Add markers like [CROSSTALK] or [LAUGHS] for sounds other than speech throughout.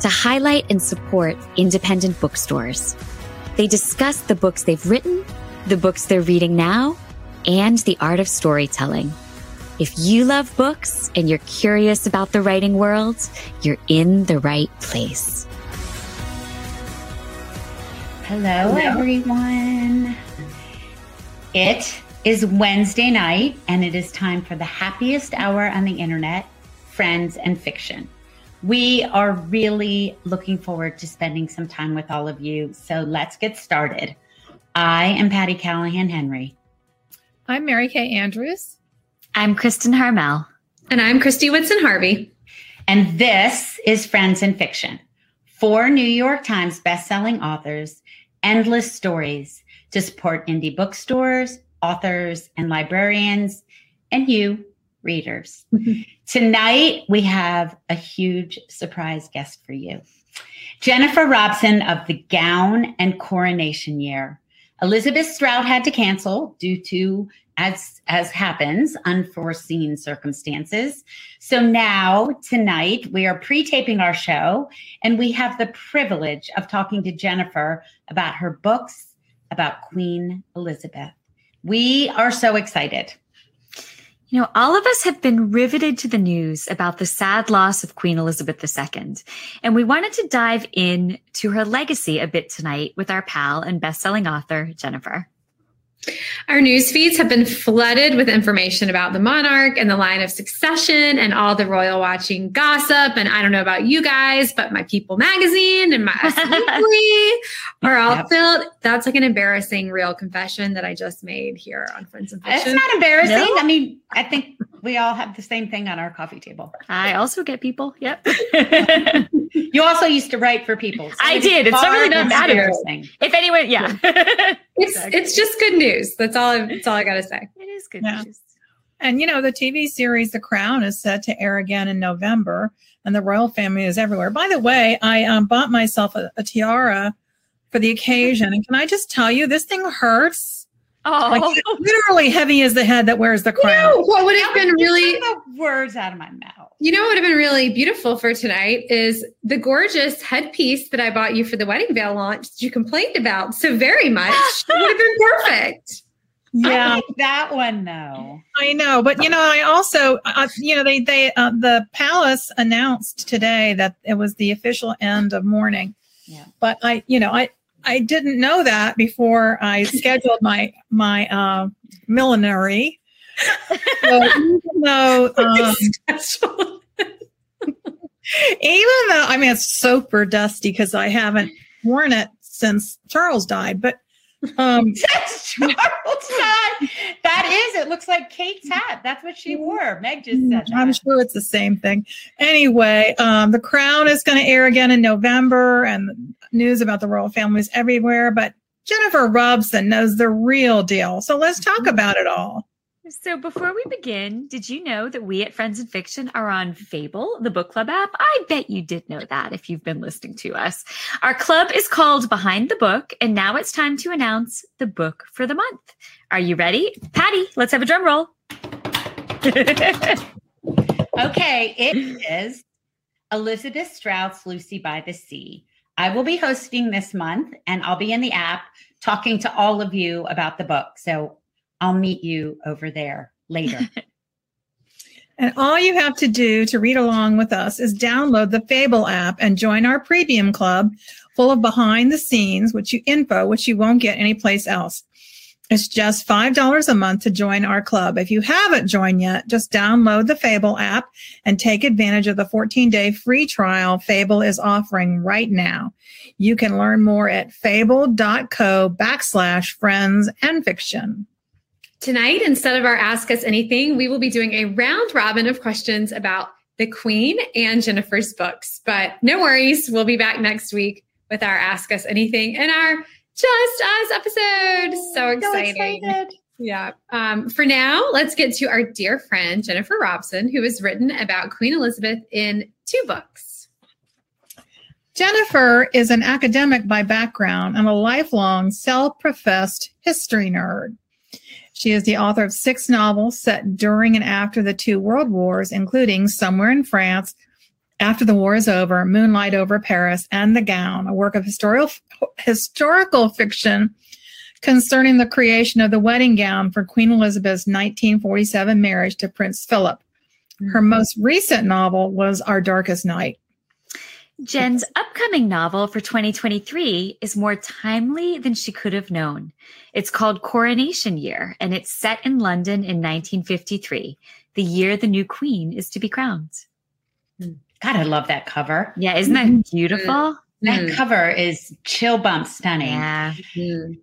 to highlight and support independent bookstores. They discuss the books they've written, the books they're reading now, and the art of storytelling. If you love books and you're curious about the writing world, you're in the right place. Hello, Hello. everyone. It is Wednesday night, and it is time for the happiest hour on the internet friends and fiction. We are really looking forward to spending some time with all of you. So let's get started. I am Patty Callahan Henry. I'm Mary Kay Andrews. I'm Kristen Harmel. And I'm Kristy Woodson Harvey. And this is Friends and Fiction. Four New York Times bestselling authors, endless stories to support indie bookstores, authors, and librarians, and you, readers. [LAUGHS] Tonight, we have a huge surprise guest for you. Jennifer Robson of The Gown and Coronation Year. Elizabeth Strout had to cancel due to, as, as happens, unforeseen circumstances. So now, tonight, we are pre taping our show, and we have the privilege of talking to Jennifer about her books about Queen Elizabeth. We are so excited. You know, all of us have been riveted to the news about the sad loss of Queen Elizabeth II. And we wanted to dive in to her legacy a bit tonight with our pal and best-selling author, Jennifer. Our news feeds have been flooded with information about the monarch and the line of succession and all the royal watching gossip. And I don't know about you guys, but my People magazine and my [LAUGHS] Weekly are all yep. filled. That's like an embarrassing real confession that I just made here on Friends and Fiction. It's not embarrassing. No? I mean, I think we all have the same thing on our coffee table. I also get people. Yep. [LAUGHS] you also used to write for people. So I did. It's not really not matter. If anyone, yeah. [LAUGHS] it's exactly. it's just good news. That's all. That's all I got to say. It is good yeah. news. And you know, the TV series The Crown is set to air again in November, and the royal family is everywhere. By the way, I um, bought myself a, a tiara for the occasion, and can I just tell you, this thing hurts Oh, like, literally heavy as the head that wears the crown. You know, what would have been really the words out of my mouth. You know what would have been really beautiful for tonight is the gorgeous headpiece that I bought you for the wedding veil launch that you complained about so very much. [LAUGHS] it would have been perfect. Yeah, like that one though. I know, but you know, I also, uh, you know, they they uh, the palace announced today that it was the official end of mourning. Yeah. But I, you know, I I didn't know that before I [LAUGHS] scheduled my my uh, millinery. So [LAUGHS] even though, um, [LAUGHS] even though I mean it's super dusty because I haven't worn it since Charles died, but um, That's Charles hat. That is. It looks like Kate's hat. That's what she wore. Meg just said. I'm sure it's the same thing. Anyway, um, The Crown is going to air again in November, and news about the royal family is everywhere. But Jennifer Robson knows the real deal. So let's talk about it all. So, before we begin, did you know that we at Friends and Fiction are on Fable, the book club app? I bet you did know that if you've been listening to us. Our club is called Behind the Book, and now it's time to announce the book for the month. Are you ready? Patty, let's have a drum roll. [LAUGHS] okay, it is Elizabeth Strout's Lucy by the Sea. I will be hosting this month, and I'll be in the app talking to all of you about the book. So, I'll meet you over there later. [LAUGHS] and all you have to do to read along with us is download the Fable app and join our premium club full of behind the scenes, which you info, which you won't get anyplace else. It's just $5 a month to join our club. If you haven't joined yet, just download the Fable app and take advantage of the 14 day free trial Fable is offering right now. You can learn more at fable.co backslash friends and fiction. Tonight, instead of our Ask Us Anything, we will be doing a round robin of questions about the Queen and Jennifer's books. But no worries, we'll be back next week with our Ask Us Anything and our Just Us episode. So exciting. So yeah. Um, for now, let's get to our dear friend, Jennifer Robson, who has written about Queen Elizabeth in two books. Jennifer is an academic by background and a lifelong self professed history nerd. She is the author of six novels set during and after the two world wars, including Somewhere in France, After the War is Over, Moonlight Over Paris, and The Gown, a work of historical, historical fiction concerning the creation of the wedding gown for Queen Elizabeth's 1947 marriage to Prince Philip. Her mm-hmm. most recent novel was Our Darkest Night. Jen's upcoming novel for 2023 is more timely than she could have known. It's called Coronation Year, and it's set in London in 1953, the year the new queen is to be crowned. God, I love that cover. Yeah, isn't that beautiful? That Mm. cover is chill bump stunning. Yeah.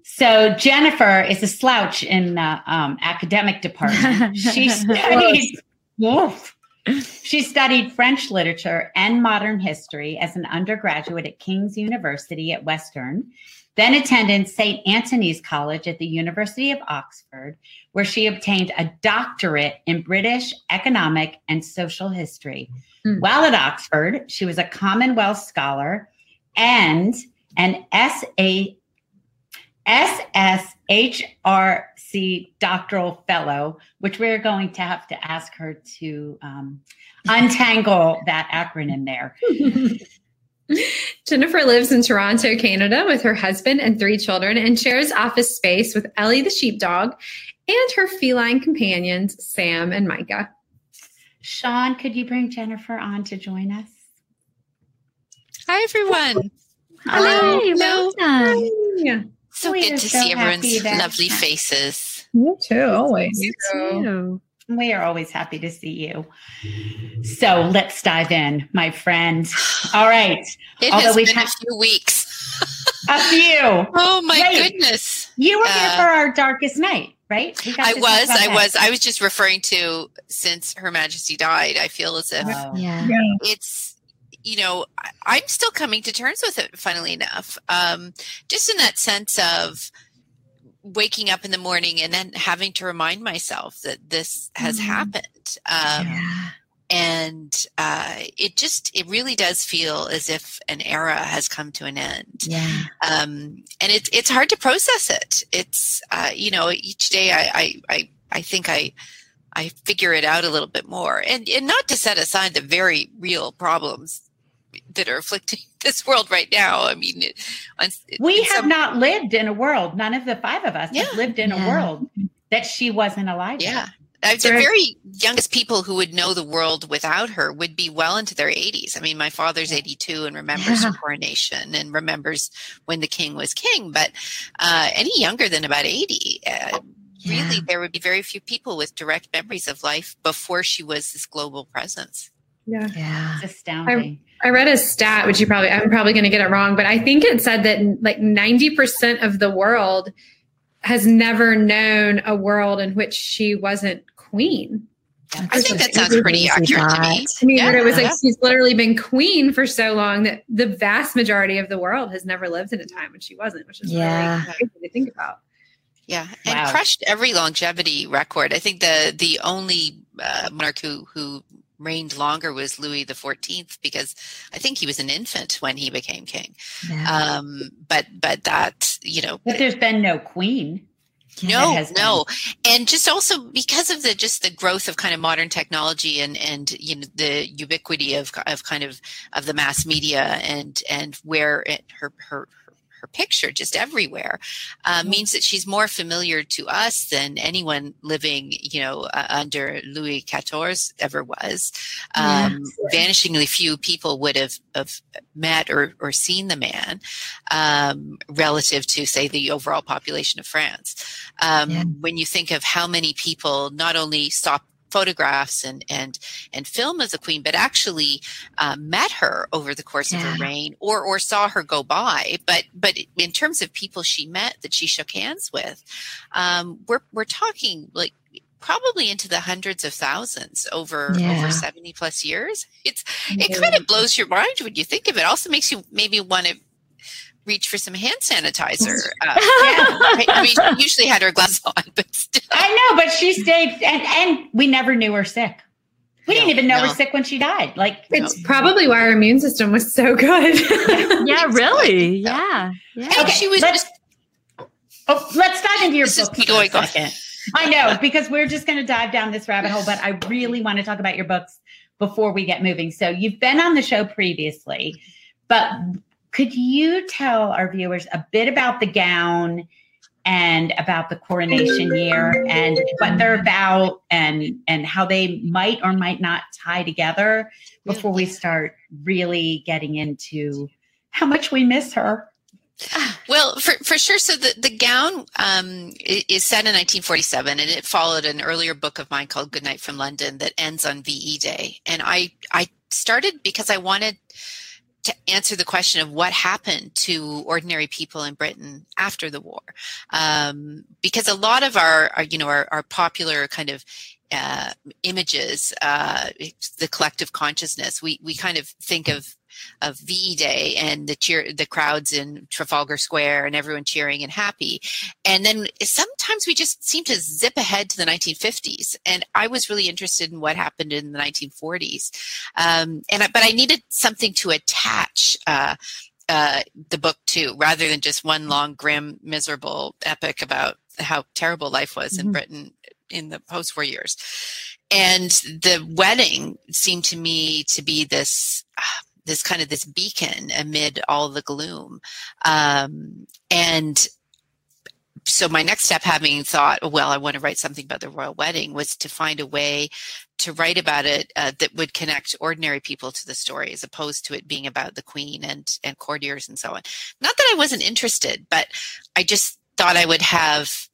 So Jennifer is a slouch in the um, academic department. [LAUGHS] She studied. Woof. She studied French literature and modern history as an undergraduate at King's University at Western, then attended St. Antony's College at the University of Oxford, where she obtained a doctorate in British economic and social history. Hmm. While at Oxford, she was a Commonwealth scholar and an SA SSHRC doctoral fellow, which we're going to have to ask her to um, untangle that acronym there. [LAUGHS] Jennifer lives in Toronto, Canada, with her husband and three children and shares office space with Ellie the sheepdog and her feline companions, Sam and Micah. Sean, could you bring Jennifer on to join us? Hi, everyone. Hello. Hi, welcome. Yeah. So We good to so see happy everyone's that- lovely faces. You too, always. You too. We are always happy to see you. So let's dive in, my friend. [SIGHS] All right, It Although has we've been had- a few weeks. a few. [LAUGHS] Oh my Wait. goodness. You were here Uh, for our darkest night, right? I was, I that. was, I was just referring to since Her Majesty died, I feel as if Oh. Yeah. Yeah. it's, you know, I'm still coming to terms with it, funnily enough. Um, just in that sense of waking up in the morning and then having to remind myself that this has Mhm. happened. Um, Yeah. and uh, it just it really does feel as if an era has come to an end Yeah. um, and it's it's hard to process it it's uh, you know each day I, I i i think i i figure it out a little bit more and and not to set aside the very real problems that are afflicting [LAUGHS] this world right now i mean it, on- We have some- not lived in a world, none of the five of us Yeah. have lived in a world that she wasn't alive yeah Uh, the very youngest people who would know the world without her would be well into their 80s. I mean, my father's 82 and remembers Yeah. her coronation and remembers when the king was king, but uh, any younger than about 80, uh, Yeah. really, there would be very few people with direct memories of life before she was this global presence. Yeah. Yeah. It's astounding. I read a stat, which you probably, I'm probably going to get it wrong, but I think it said that like 90% of the world has never known a world in which she wasn't queen. I think that sounds pretty accurate to me. I mean, Yeah. it was like Yeah. she's literally been queen for so long that the vast majority of the world has never lived in a time when she wasn't, which is Yeah. really crazy to think about. Yeah, and Wow. crushed every longevity record. I think the the only uh, monarch who who reigned longer was Louis the Fourteenth because I think he was an infant when he became king. Yeah. Um, but but that you know but there's been no queen. no has no and just also because of the just the growth of kind of modern technology and and you know the ubiquity of of kind of of the mass media and and where it, her her her picture just everywhere uh, means that she's more familiar to us than anyone living, you know, uh, under Louis XIV ever was. Um, Vanishingly few people would have, have met or, or seen the man um, relative to, say, the overall population of France. Um, Yeah. When you think of how many people not only saw photographs and and and film of the queen, but actually uh, met her over the course of her reign, or or saw her go by. But but in terms of people she met that she shook hands with, um, we're we're talking like probably into the hundreds of thousands over Yeah. over 70 plus years it's it kind of blows your mind when you think of it also makes you maybe want to reach for some hand sanitizer. Uh, yeah. [LAUGHS] I mean, she usually had her gloves on, but still. I know, but she stayed, and and we never knew her sick. We didn't even know no. her sick when she died. Like, It's probably why our immune system was so good. [LAUGHS] Yeah, really. Yeah. Yeah. And Okay, she was let's- just oh, let's dive into your This is book for a going on. second. I know because we're just going to dive down this rabbit hole, but I really want to talk about your books before we get moving. So you've been on the show previously, but could you tell our viewers a bit about the gown and about the coronation year and what they're about and and how they might or might not tie together before we start really getting into how much we miss her. Well, for, for sure. So the, the gown um, is set in 1947, and it followed an earlier book of mine called Good Night from London that ends on VE Day. And I I started because I wanted to answer the question of what happened to ordinary people in Britain after the war, um, because a lot of our, our you know our, our popular kind of uh, images, uh, the collective consciousness, we we kind of think of of VE Day and the cheer, the crowds in Trafalgar Square and everyone cheering and happy. And then sometimes we just seem to zip ahead to the 1950s. And I was really interested in what happened in the 1940s. Um, and I, but I needed something to attach. Uh, uh, the book to rather than just one long grim miserable epic about how terrible life was in Mhm. britain in the post-war years and the wedding seemed to me to be this ah, this kind of this beacon amid all the gloom. Um, and so my next step having thought well i want to write something about the royal wedding was to find a way to write about it uh, that would connect ordinary people to the story as opposed to it being about the queen and and courtiers and so on. Not that i wasn't interested but i just thought i would have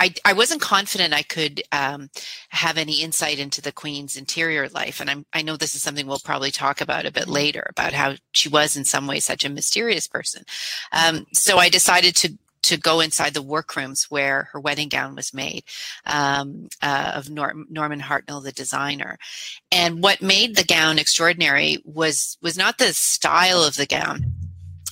I, I wasn't confident I could um, have any insight into the Queen's interior life, and I'm, I know this is something we'll probably talk about a bit later about how she was in some ways such a mysterious person. Um, so I decided to to go inside the workrooms where her wedding gown was made um, uh, of Nor- Norman Hartnell, the designer. And what made the gown extraordinary was was not the style of the gown.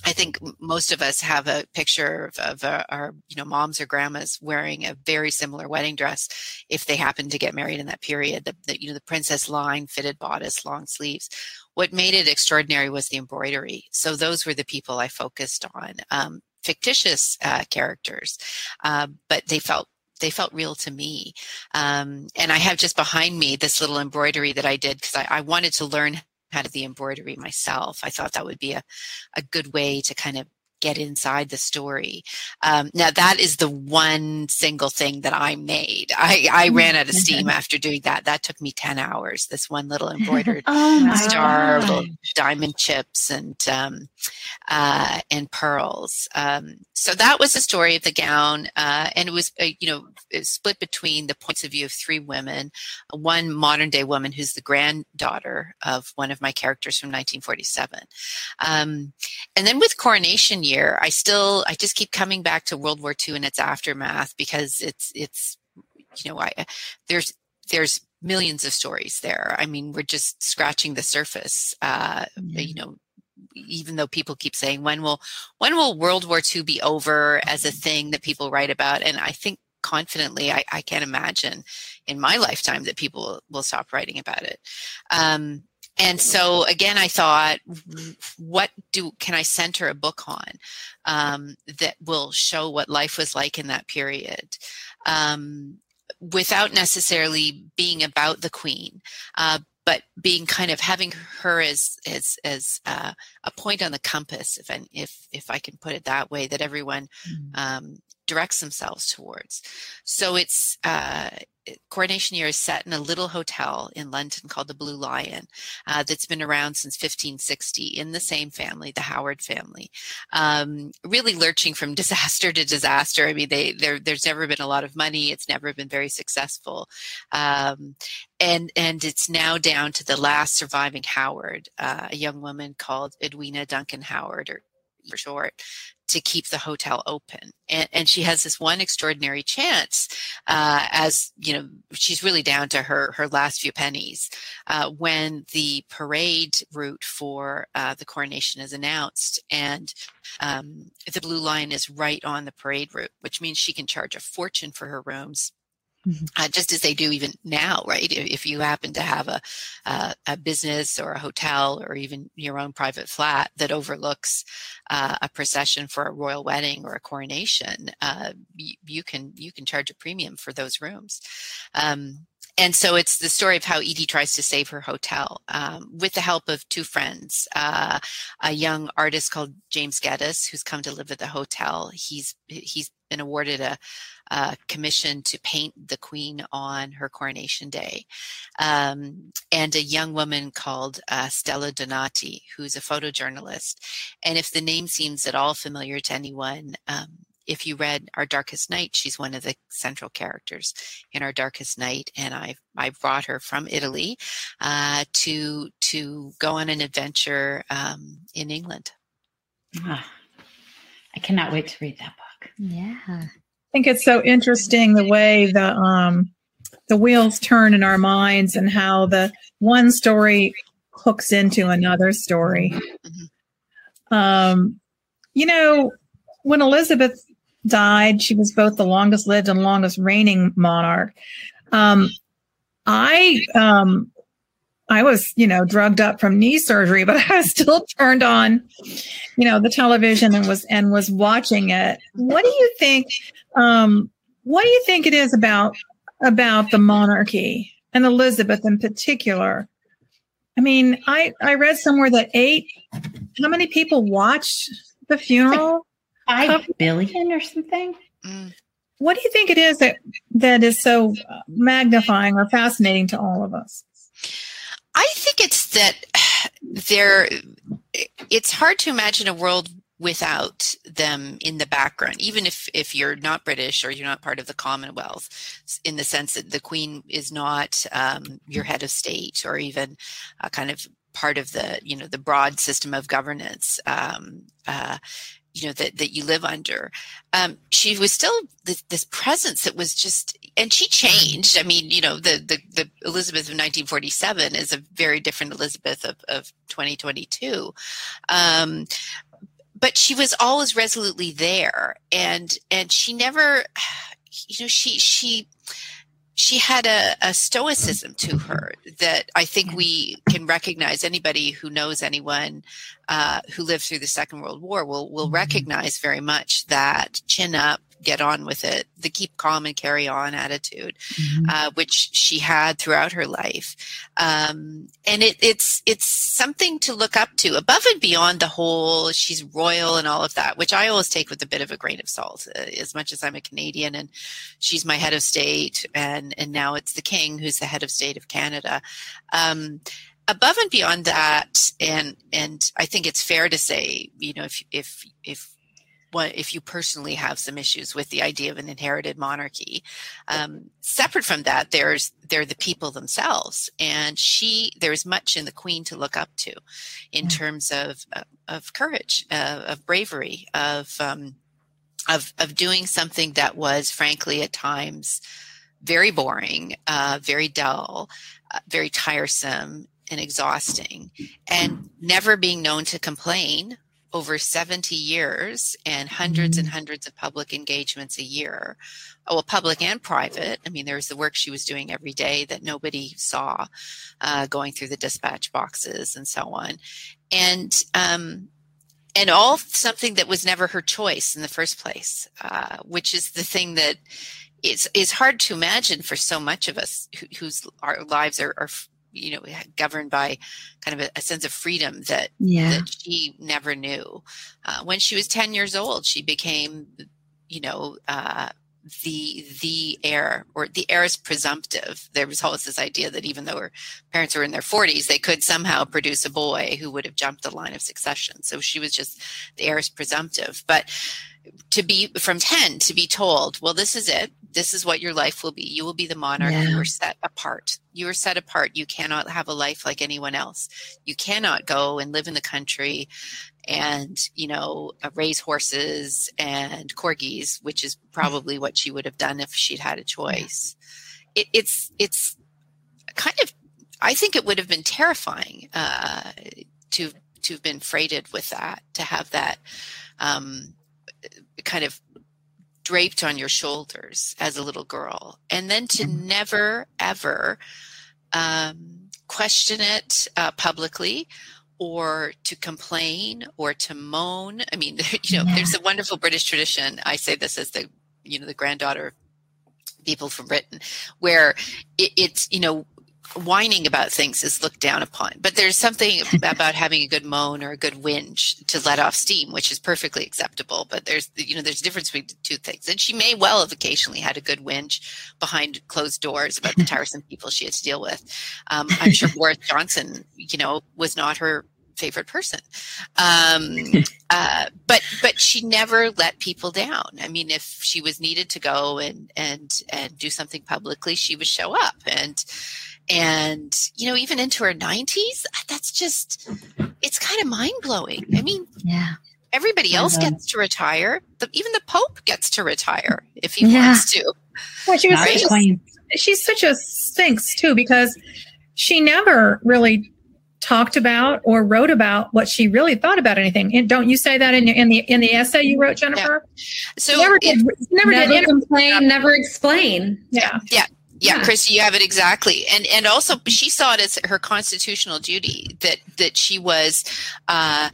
I think most of us have a picture of, of uh, our, you know, moms or grandmas wearing a very similar wedding dress if they happen to get married in that period. The, the you know the princess line fitted bodice, long sleeves. What made it extraordinary was the embroidery. So those were the people I focused on, um, fictitious uh, characters, uh, but they felt they felt real to me. Um, and I have just behind me this little embroidery that I did because I, I wanted to learn to do the embroidery myself. I thought that would be a, a good way to kind of get inside the story. Um, now that is the one single thing that I made. I, I ran out of steam after doing that. That took me 10 hours, this one little embroidered [LAUGHS] Oh star, God. little diamond chips and um, uh, and pearls. Um, so that was the story of the gown, uh, and it was uh, you know was split between the points of view of three women. One modern day woman who's the granddaughter of one of my characters from 1947, um, and then with coronation year, I still I just keep coming back to World War II and its aftermath because it's it's you know I there's there's millions of stories there. I mean, we're just scratching the surface. Uh, You know, even though people keep saying when will when will World War II be over as a thing that people write about, and I think confidently I, I can't imagine in my lifetime that people will stop writing about it. Um, and so again, I thought, what do can I center a book on um, that will show what life was like in that period? Um, without necessarily being about the queen, uh, but being kind of having her as as as uh, a point on the compass, if I, if if I can put it that way, that everyone um, directs themselves towards. So it's uh, Coronation Year is set in a little hotel in London called the Blue Lion uh, that's been around since 1560 in the same family, the Howard family. Um, really lurching from [LAUGHS] disaster to disaster. I mean, they there there's never been a lot of money. It's never been very successful, um, and and it's now down to the last surviving Howard, uh, a young woman called Edwina Duncan Howard, or for short to keep the hotel open. And, and she has this one extraordinary chance, uh, as you know, she's really down to her her last few pennies uh, when the parade route for uh, the coronation is announced, and um, the Blue Lion is right on the parade route, which means she can charge a fortune for her rooms. Uh, just as they do even now, right? If you happen to have a, uh, a business or a hotel or even your own private flat that overlooks uh, a procession for a royal wedding or a coronation, uh, you, you, can you can charge a premium for those rooms. Um, and so it's the story of how Edie tries to save her hotel um, with the help of two friends, uh, a young artist called James Geddes, who's come to live at the hotel. He's he's been awarded a, a commission to paint the Queen on her coronation day, um, and a young woman called uh, Stella Donati, who's a photojournalist. And if the name seems at all familiar to anyone, um, if you read Our Darkest Night, she's one of the central characters in Our Darkest Night, and I I brought her from Italy uh, to to go on an adventure um, in England. Ah, I cannot wait to read that book. Yeah, I think it's so interesting the way the um, the wheels turn in our minds and how the one story hooks into another story. Mm-hmm. Um, you know, when Elizabeth died. She was both the longest lived and longest reigning monarch. Um, I um, I was, you know, drugged up from knee surgery, but [LAUGHS] I was still turned on, you know, the television and was and was watching it. What do you think? Um, what do you think it is about about the monarchy and Elizabeth in particular? I mean, I I read somewhere that eight. How many people watched the funeral? five billion or something. Mm. What do you think it is that that is so magnifying or fascinating to all of us? I think it's that there. It's hard to imagine a world without them in the background even if if you're not british or you're not part of the commonwealth in the sense that the queen is not um, your head of state or even a kind of part of the you know the broad system of governance um, uh, you know that that you live under. Um, she was still this, this, presence that was just and she changed. I mean you know the the, the elizabeth of 1947 is a very different elizabeth of, of 2022 um, but she was always resolutely there. And and she never [SIGHS] you know she she she had a, a, stoicism to her that I think we can recognize. Anybody who knows anyone uh, who lived through the Second World War will will mm-hmm. recognize very much that chin up, get on with it, the keep calm and carry on attitude, mm-hmm. uh, which she had throughout her life. Um, and it, it's it's something to look up to, above and beyond the whole she's royal and all of that, which I always take with a bit of a grain of salt. Uh, as much as I'm a Canadian and she's my head of state, and and now it's the king who's the head of state of Canada. Um, above and beyond that, and and I think it's fair to say, you know, if if if what if you personally have some issues with the idea of an inherited monarchy. Um, separate from that, there's they're the people themselves, and she there's much in the Queen to look up to, in terms of uh, of courage, uh, of bravery, of um, of of doing something that was frankly at times very boring, uh, very dull, uh, very tiresome, and exhausting, and never being known to complain over 70 years and hundreds and mm-hmm. hundreds of public engagements a year. Oh, well, public and private. I mean, there was the work she was doing every day that nobody saw, uh, going through the dispatch boxes and so on. And, um, and all something that was never her choice in the first place, uh, which is the thing that is, is hard to imagine for so much of us who, whose our lives are, are you know governed by kind of a, a sense of freedom that yeah. that she never knew. Uh, when she was 10 years old she became you know uh, the the heir or the heir is presumptive. There was always this idea that even though her parents were in their 40s they could somehow produce a boy who would have jumped the line of succession. So she was just the heir is presumptive. But to be from 10 to be told well this is it this is what your life will be. You will be the monarch. Yeah. You are set apart. You are set apart. You cannot have a life like anyone else. You cannot go and live in the country and, you know, uh, raise horses and corgis, which is probably what she would have done if she'd had a choice. It, it's, it's kind of, I think it would have been terrifying uh, to, to have been freighted with that, to have that um, kind of draped on your shoulders as a little girl and then to Mhm. never ever um, question it uh, publicly or to complain or to moan i mean [LAUGHS] you know Yeah. there's a wonderful british tradition i say this as the you know the granddaughter of people from britain where it, it's you know whining about things is looked down upon. But there's something [LAUGHS] about having a good moan or a good whinge to let off steam which is perfectly acceptable. But there's you know there's a difference between the two things. And she may well have occasionally had a good whinge behind closed doors about the [LAUGHS] tiresome people she had to deal with. Um, i'm sure boris johnson you know was not her favorite person. Um, [LAUGHS] uh, but but she never let people down. I mean if she was needed to go and and and do something publicly she would show up. And and you know even into her 90s uh, that's just it's kind of mind-blowing i mean Yeah. everybody I else know. gets to retire the, even the pope gets to retire if he Yeah. wants to Well, she was Not such a, she's such a sphinx too because she never really talked about or wrote about what she really thought about anything. And don't you say that in, in the in the essay you wrote, Jennifer? so never it- did. Never, never did. complain, never explain. Yeah. yeah, Yeah. Kristy, you have it exactly, and and also she saw it as her constitutional duty that that she was, uh,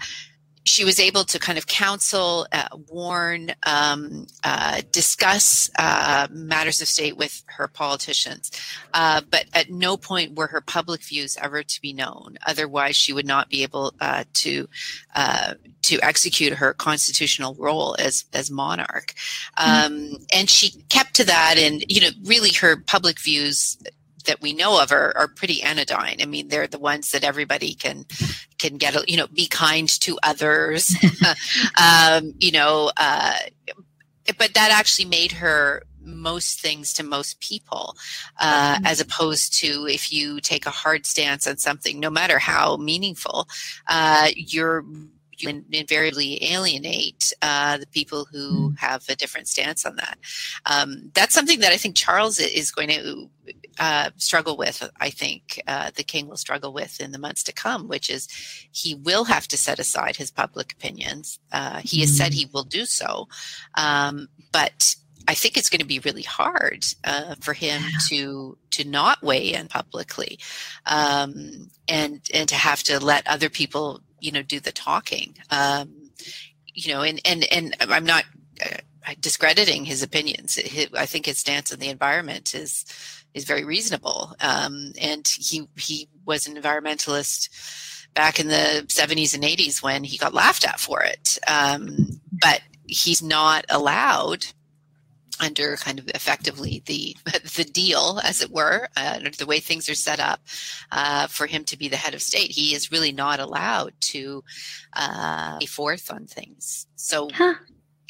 she was able to kind of counsel, uh, warn, um, uh, discuss uh, matters of state with her politicians, uh, but at no point were her public views ever to be known. Otherwise, she would not be able uh, to uh, to execute her constitutional role as as monarch. Um, and she kept to that, and you know, really, her public views that we know of are, are pretty anodyne. I mean, they're the ones that everybody can can get. You know, be kind to others. [LAUGHS] [LAUGHS] um, you know, uh, but that actually made her most things to most people uh, as opposed to if you take a hard stance on something no matter how meaningful uh, you're you in- invariably alienate uh, the people who have a different stance on that um, that's something that i think charles is going to uh, struggle with i think uh, the king will struggle with in the months to come which is he will have to set aside his public opinions. Uh, he has said he will do so. Um, but I think it's going to be really hard uh, for him to to not weigh in publicly, um, and and to have to let other people, you know, do the talking. Um, you know, and and and I'm not uh, discrediting his opinions. I think his stance on the environment is is very reasonable, um, and he he was an environmentalist back in the 70s and 80s when he got laughed at for it. Um, but he's not allowed under kind of effectively the [LAUGHS] the deal, as it were, uh, the way things are set up uh, for him to be the head of state. He is really not allowed to uh, be forth on things. So Huh.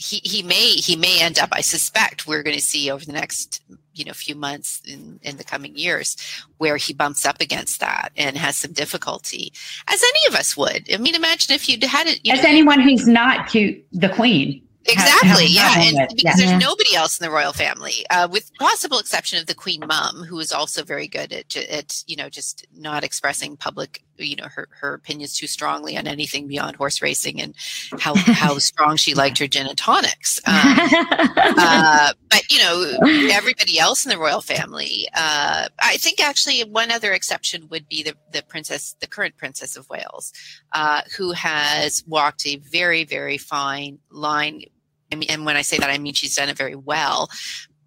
He he may he may end up. I suspect we're going to see over the next you know few months in in the coming years where he bumps up against that and has some difficulty, as any of us would. I mean, imagine if you'd had it. As know, anyone who's not to the queen. Exactly. yeah, and because Yeah. there's nobody else in the royal family, uh, with possible exception of the queen mum, who is also very good at, at you know just not expressing public, you know, her, her opinions too strongly on anything beyond horse racing and how [LAUGHS] how strong she liked her gin and tonics. Um, [LAUGHS] uh, but you know, everybody else in the royal family. Uh, I think actually one other exception would be the the princess, the current princess of Wales, uh, who has walked a very very fine line. I mean, and when I say that, I mean she's done it very well.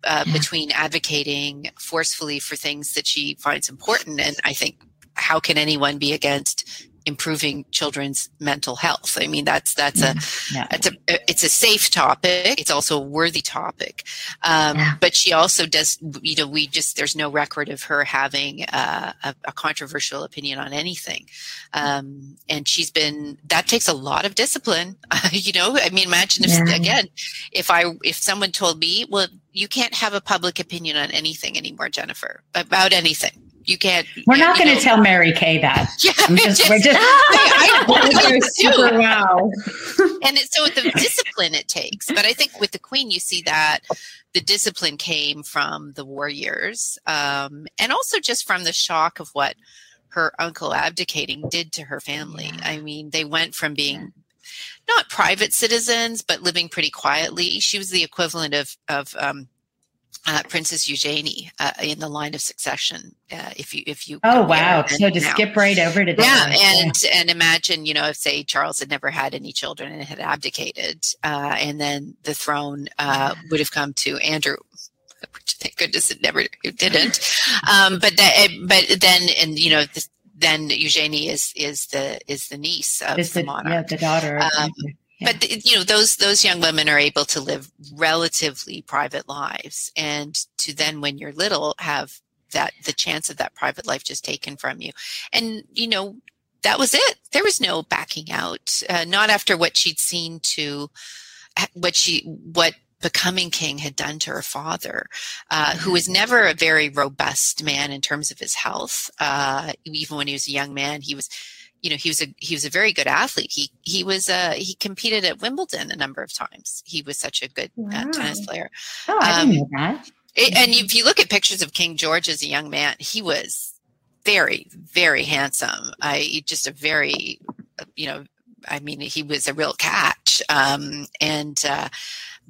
Uh. Between advocating forcefully for things that she finds important, and I think how can anyone be against improving children's mental health? I mean, that's that's a Yeah. it's a it's a safe topic. It's also a worthy topic. Um, Yeah. But she also does. You know, we just there's no record of her having uh, a, a controversial opinion on anything, um, and she's been. That takes a lot of discipline. [LAUGHS] you know, I mean, imagine if Yeah. again, if I if someone told me, well, you can't have a public opinion on anything anymore, Jennifer, about anything. You can't. We're not going to tell Mary Kay that. [LAUGHS] Yeah, I'm just, we're just. [LAUGHS] I, I, That I was do. super wow. and it, so with the discipline it takes but i think with the queen you see that the discipline came from the war years um, and also just from the shock of what her uncle abdicating did to her family i mean they went from being not private citizens but living pretty quietly she was the equivalent of of um, uh, Princess Eugenie uh, in the line of succession. Uh, if you if you Oh wow! So to now. skip right over to that. Yeah, and and imagine you know if say Charles had never had any children and had abdicated, uh, and then the throne uh, would have come to Andrew. Which thank goodness it never it didn't. Um, but that but then and you know this, then Eugenie is is the is the niece of the, the, monarch. yeah, the daughter. of- Um, Yeah. But you know those those young women are able to live relatively private lives, and to then when you're little have that the chance of that private life just taken from you, and you know that was it. There was no backing out. Uh, not after what she'd seen to what she what becoming king had done to her father, uh, who was never a very robust man in terms of his health. Uh, even when he was a young man, he was you know he was a he was a very good athlete. He he was uh he competed at wimbledon a number of times. He was such a good uh, tennis player. Oh, I um, didn't know that. It- and if you look at pictures of king george as a young man he was very very handsome. I just a very uh, you know i mean he was a real catch. Um and uh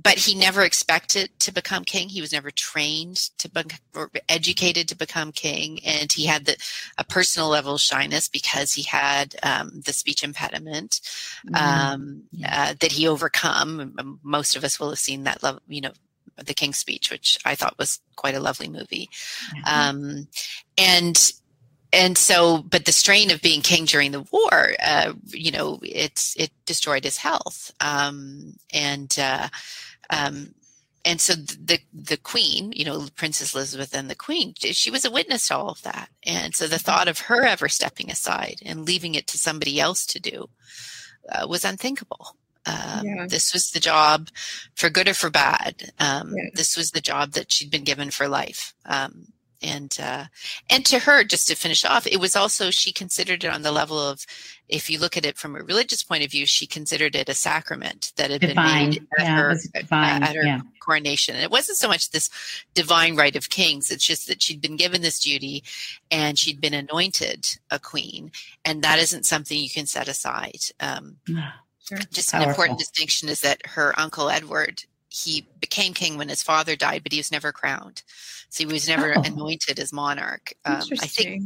but he never expected to become king. He was never trained to be, or educated to become king, and he had the a personal level of shyness because he had um, the speech impediment Mm-hmm. um, Yeah. uh, that he overcome. Most of us will have seen that level, you know, the King's Speech, which I thought was quite a lovely movie. Um, and and so, but the strain of being king during the war, uh, you know, it's it destroyed his health. Um, and uh, um, and so the the queen, you know, Princess Elizabeth and the queen, she was a witness to all of that. And so the thought of her ever stepping aside and leaving it to somebody else to do uh, was unthinkable. Um, Yeah. This was the job, for good or for bad. Um, Yeah. This was the job that she'd been given for life. Um, and uh, and to her, just to finish off, it was also she considered it on the level of, if you look at it from a religious point of view, she considered it a sacrament that had Divine. been made at Yeah, her divine. at her Yeah. coronation. And it wasn't so much this divine right of kings; it's just that she'd been given this duty, and she'd been anointed a queen, and that isn't something you can set aside. Um, [SIGHS] Sure. just an important distinction is that her uncle Edward he became king when his father died, but he was never crowned, so he was never Oh. anointed as monarch. Um, I think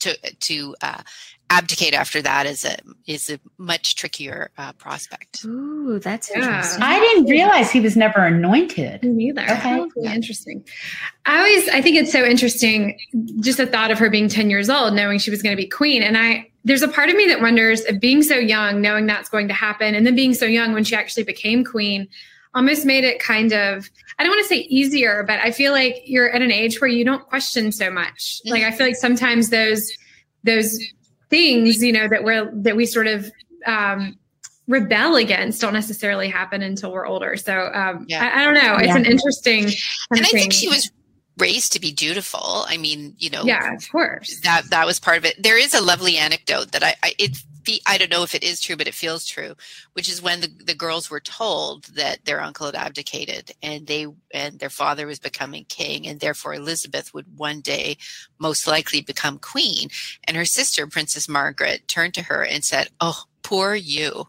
to to uh, abdicate after that is a is a much trickier uh, prospect. Ooh, that's Yeah. interesting. I didn't realize he was never anointed. Me neither. Okay. That's really interesting. I always, I think it's so interesting, just the thought of her being 10 years old, knowing she was going to be queen. And I, there's a part of me that wonders if being so young, knowing that's going to happen, and then being so young when she actually became queen, almost made it kind of, I don't want to say easier, but I feel like you're at an age where you don't question so much. Like, I feel like sometimes those, those things, you know, that we're, that we sort of, um, rebel against don't necessarily happen until we're older. So um, Yeah. I, I don't know. It's Yeah. an interesting kind And of I thing. think she was raised to be dutiful. I mean, you know, yeah, of course. that that was part of it. There is a lovely anecdote that I, I it I don't know if it is true, but it feels true, which is when the, the girls were told that their uncle had abdicated and they and their father was becoming king, and therefore Elizabeth would one day most likely become queen. And her sister, Princess Margaret, turned to her and said, "Oh, poor you."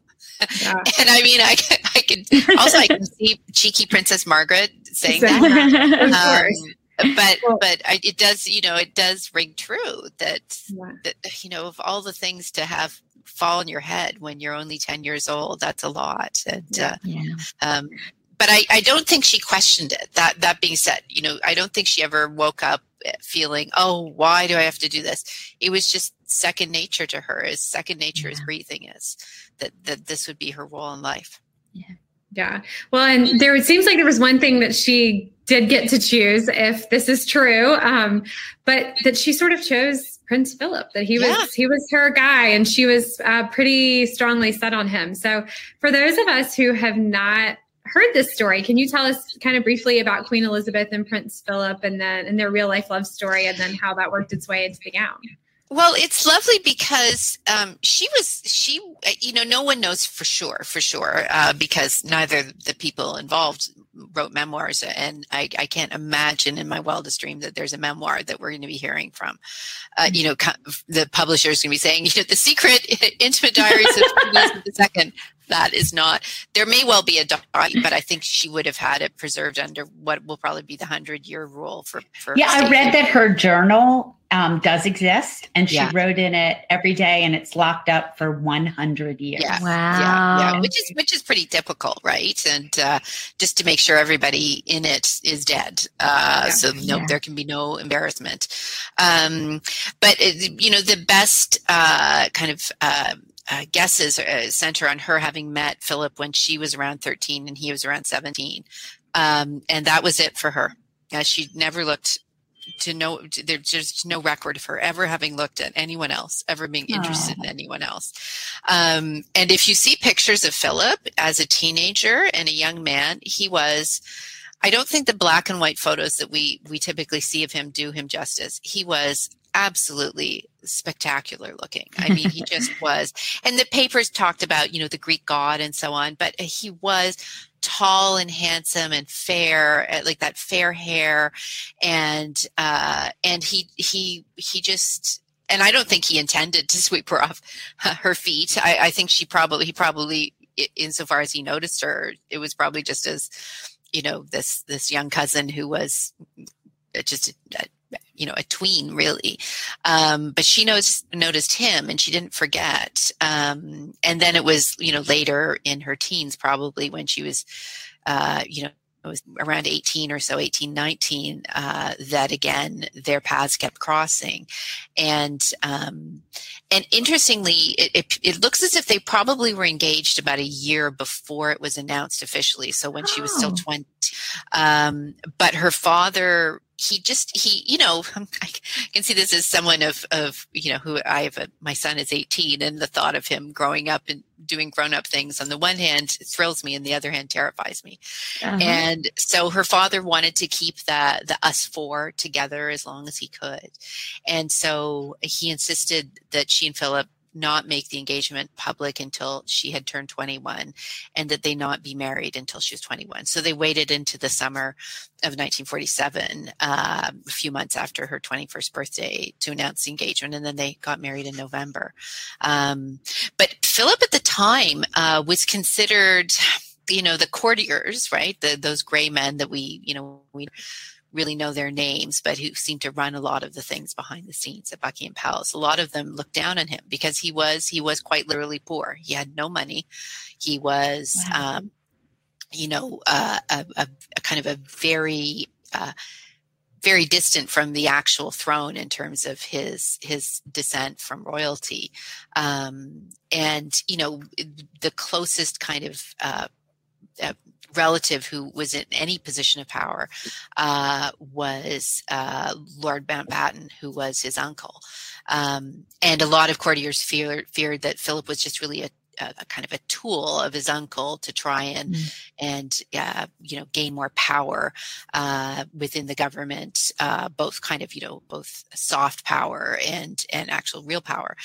Yeah. [LAUGHS] And I mean, I can, I can also I can [LAUGHS] see cheeky Princess Margaret saying that. [LAUGHS] Of Um, but Well- but I, it does you know it does ring true that Yeah. that you know of all the things to have fall on your head when you're only 10 years old that's a lot and Yeah. Yeah. uh, um but I, I don't think she questioned it that that being said you know i don't think she ever woke up feeling oh why do i have to do this it was just second nature to her as second nature as breathing is that that this would be her role in life Yeah. Yeah. Well, and there it seems like there was one thing that she did get to choose, if this is true, um, but that she sort of chose Prince Philip. That he was Yeah. he was her guy, and she was uh, pretty strongly set on him. So, for those of us who have not heard this story. Can you tell us kind of briefly about Queen Elizabeth and Prince Philip and then and their real life love story and then how that worked its way into the gown? Well, it's lovely because um, she was she you know no one knows for sure for sure uh, because neither the people involved wrote memoirs and I, I, can't imagine in my wildest dream that there's a memoir that we're going to be hearing from. Uh, you know the publisher is going to be saying you know the secret [LAUGHS] intimate [LAUGHS] diaries of the II that is not there may well be a diary but i think she would have had it preserved under what will probably be the 100 year rule for, for yeah i read that her journal um, does exist and she yeah. wrote in it every day and it's locked up for 100 years yeah. wow yeah, yeah. which is which is pretty difficult, right and uh, just to make sure everybody in it is dead uh, yeah. so no there can be no embarrassment um, but it, you know the best uh, kind of uh, uh, guesses uh, center on her having met Philip when she was around 13 and he was around 17. Um, and that was it for her. Uh, she never looked to know, there's just no record of her ever having looked at anyone else, ever being interested Aww. in anyone else. Um, and if you see pictures of Philip as a teenager and a young man, he was. I don't think the black and white photos that we we typically see of him do him justice. He was absolutely spectacular looking. I mean, he just [LAUGHS] was. And the papers talked about, you know, the Greek god and so on, but he was tall and handsome and fair, eh, like that fair hair. And, uh, and he, he, he just, and I don't think he intended to [LAUGHS] sweep her off [LAUGHS] her feet. I, I think she probably, he probably, insofar as he noticed her, it was probably just as, you know, this, this young cousin who was just a, you know a tween really. Um, but she knows noticed him and she didn't forget. Um, and then it was you know later in her teens probably when she was uh, you know it was around 18 or so 18 19 uh, that again their paths kept crossing. And um, and interestingly it, it, it, looks as if they probably were engaged about a year before it was announced officially. So when oh. she was still 20 um, but her father he just he you know [LAUGHS] i can see this as someone of of you know who i have a my son is 18 and the thought of him growing up and doing grown-up things on the one hand thrills me and the other hand terrifies me uh-huh. and so her father wanted to keep the the us four together as long as he could and so he insisted that she and philip not make the engagement public until she had turned 21 and that they not be married until she was 21. So they waited into the summer of 1947, uh, a few months after her 21st birthday, to announce the engagement. And then they got married in November. Um, but Philip at the time uh, was considered you know the courtiers right the, those gray men that we you know we really know their names, but who seem to run a lot of the things behind the scenes at Buckingham Palace. A lot of them looked down on him because he was he was quite literally poor. He had no money. He was, wow. um, you know, uh, a, a, a, kind of a very uh, very distant from the actual throne in terms of his his descent from royalty um, and you know the closest kind of uh, uh, relative who was in any position of power uh, was uh, Lord Mountbatten, who was his uncle. Um, and a lot of courtiers feared, feared that Philip was just really a, a, a, kind of a tool of his uncle to try and mm. and uh, you know gain more power uh, within the government, uh, both kind of you know both soft power and and actual real power,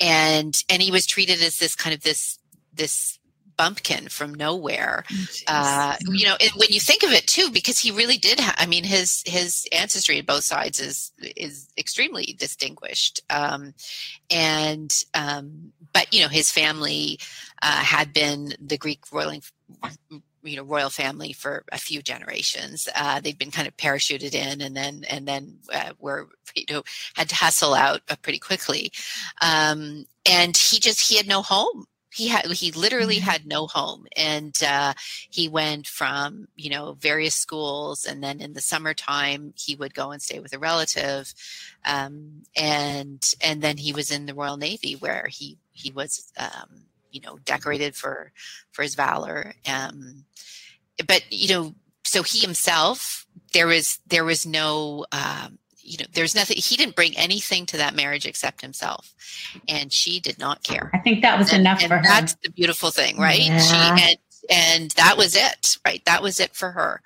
and and he was treated as this kind of this this bumpkin from nowhere. Oh, uh, you know, and when you think of it too, because he really did. Ha- I mean, his his ancestry at both sides is is extremely distinguished, um, and um, but you know, his family uh, had been the Greek royal you know royal family for a few generations uh, they'd been kind of parachuted in and then and then uh, were you know had to hustle out uh, pretty quickly um, and he just he had no home he had he literally mm-hmm. had no home and uh, he went from you know various schools and then in the summertime he would go and stay with a relative um, and and then he was in the royal navy where he he was um, you know decorated for for his valor um, but you know so he himself there was there was no um, you know, there's nothing, he didn't bring anything to that marriage except himself. And she did not care. I think that was and, enough and for her. That's the beautiful thing, right? Yeah. She, and, and that was it right that was it for her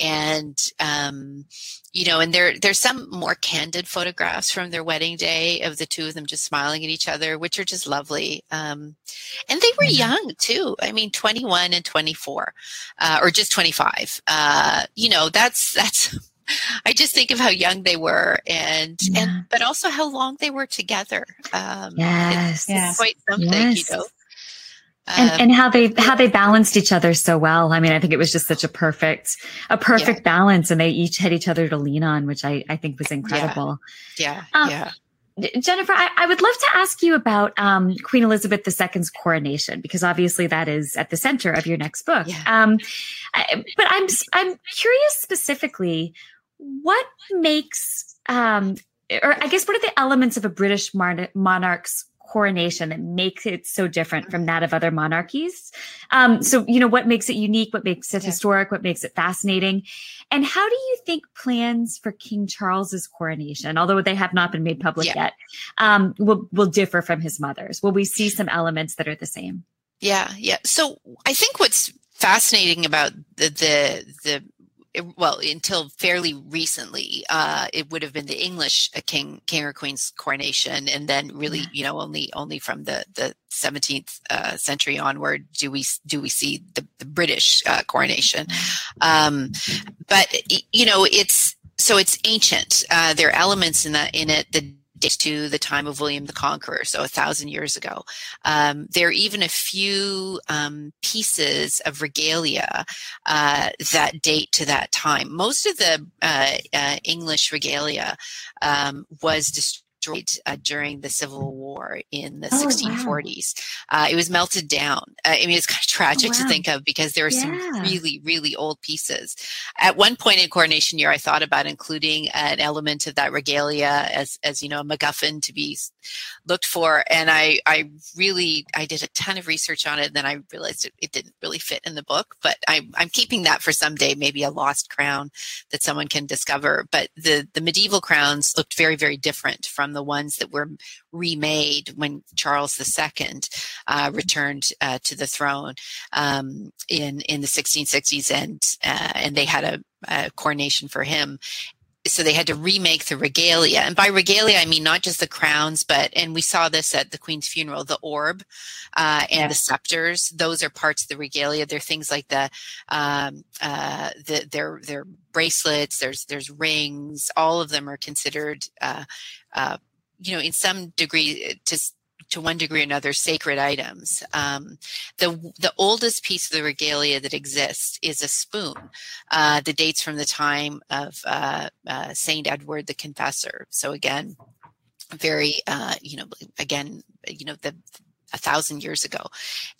and um, you know and there there's some more candid photographs from their wedding day of the two of them just smiling at each other which are just lovely um, and they were young too i mean 21 and 24 uh, or just 25 uh, you know that's that's [LAUGHS] I just think of how young they were and Yeah. and but also how long they were together. Um, Yes. it's, Yeah. it's quite something, Yes. you know. and Um, and how they how they balanced each other so well. I mean, I think it was just such a perfect a perfect balance, and they each had each other to lean on, which I I think was incredible. yeah, um, yeah. Jennifer, I, I would love to ask you about um, Queen Elizabeth II's coronation because obviously that is at the center of your next book. Yeah. Um, I, but I'm I'm curious specifically what makes um, or I guess what are the elements of a British monarch's coronation that makes it so different from that of other monarchies? Um, so you know what makes it unique, what makes it Yeah. historic, what makes it fascinating, and how do you think plans for King Charles's coronation, although they have not been made public Yeah. yet, um, will will differ from his mother's? Will we see some elements that are the same? Yeah, yeah. So I think what's fascinating about the the the well, until fairly recently, uh, it would have been the English uh, king, king or queen's coronation, and then really, you know, only only from the the 17th uh, century onward do we do we see the, the British uh, coronation. Um, but you know, it's so it's ancient. Uh, there are elements in that in it that dates to the time of William the Conqueror, so a thousand years ago. Um, there are even a few um, pieces of regalia uh, that date to that time. Most of the uh, uh, English regalia um, was destroyed. Uh, during the Civil War in the Oh, wow. 1640s, uh, it was melted down. Uh, I mean, it's kind of [LAUGHS] tragic to wow. think of because there are some really, really old pieces. At one point in coronation year, I thought about including an element of that regalia as, as you know, a MacGuffin to be looked for. And I, I really, I did a ton of research on it. And then I realized it, it didn't really fit in the book. But I'm, I'm keeping that for someday, maybe a lost crown that someone can discover. But the, the medieval crowns looked very, very different from the ones that were remade when Charles II uh, returned uh, to the throne um, in in the 1660s, and uh, and they had a, a coronation for him. So they had to remake the regalia, and by regalia I mean not just the crowns, but and we saw this at the Queen's funeral, the orb uh, and Yeah. the scepters. Those are parts of the regalia. They're things like the um, uh, the their their bracelets. There's there's rings. All of them are considered, uh, uh, you know, in some degree to to one degree or another sacred items. Um, the the oldest piece of the regalia that exists is a spoon uh, dates from the time of uh, uh, Saint Edward the Confessor. So again, very uh, you know again you know the a thousand years ago,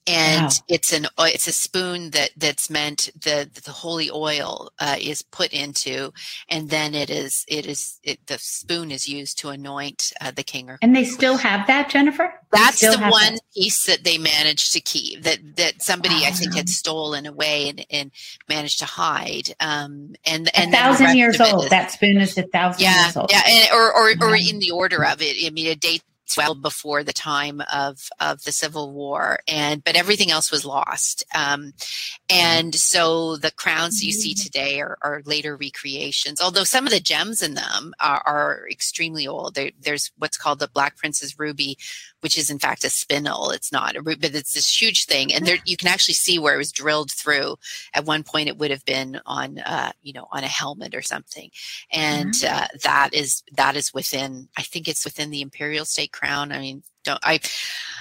and Wow. it's an it's a spoon that that's meant the the holy oil uh, is put into, and then it is it is it, the spoon is used to anoint uh, the king or And they still have that, Jennifer? They that's the one that? piece that they managed to keep that that somebody I think had stolen away and, and managed to hide. Um, and A and the thousand years old. is- That spoon is a thousand yeah, years old. yeah, and, or or or in the order of it. I mean, it dates well before the time of of the Civil War, and but everything else was lost. Um, and so the crowns you see Mm-hmm. today are, are later recreations. Although some of the gems in them are, are extremely old. There, there's what's called the Black Prince's ruby, which is in fact a spinel. It's not a ruby, but it's this huge thing, and there you can actually see where it was drilled through. At one point, it would have been on, uh, you know, on a helmet or something, and uh, that is that is within. I think it's within the imperial state crown. I mean, don't I?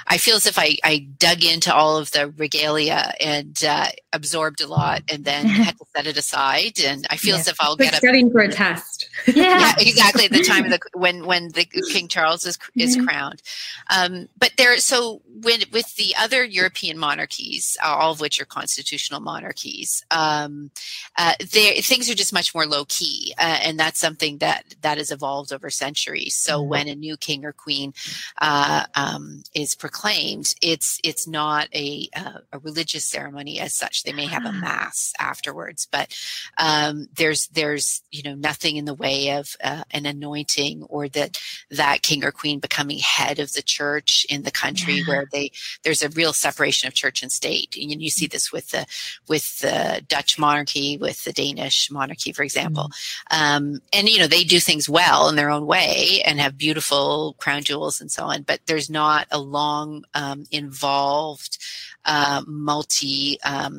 I feel as if I, I dug into all of the regalia and uh, absorbed a lot, and then [LAUGHS] had to set it aside. And I feel as if I'll get a studying for a test. Yeah, exactly. At the time of the [LAUGHS] when when the King Charles is is Mhm. crowned, um, but there. So when with the other European monarchies, all of which are constitutional monarchies, um, uh, there things are just much more low key, uh, and that's something that that has evolved over centuries. So when a new king or queen uh, um, is proclaimed, it's it's not a uh, a religious ceremony as such. They may have a mass afterwards, but um, there's there's you know nothing in the way of uh, an anointing or that that king or queen becoming head of the church in the country yeah. where they there's a real separation of church and state and you see this with the with the dutch monarchy with the danish monarchy for example mm-hmm. um, and you know they do things well in their own way and have beautiful crown jewels and so on but there's not a long um, involved uh, multi um,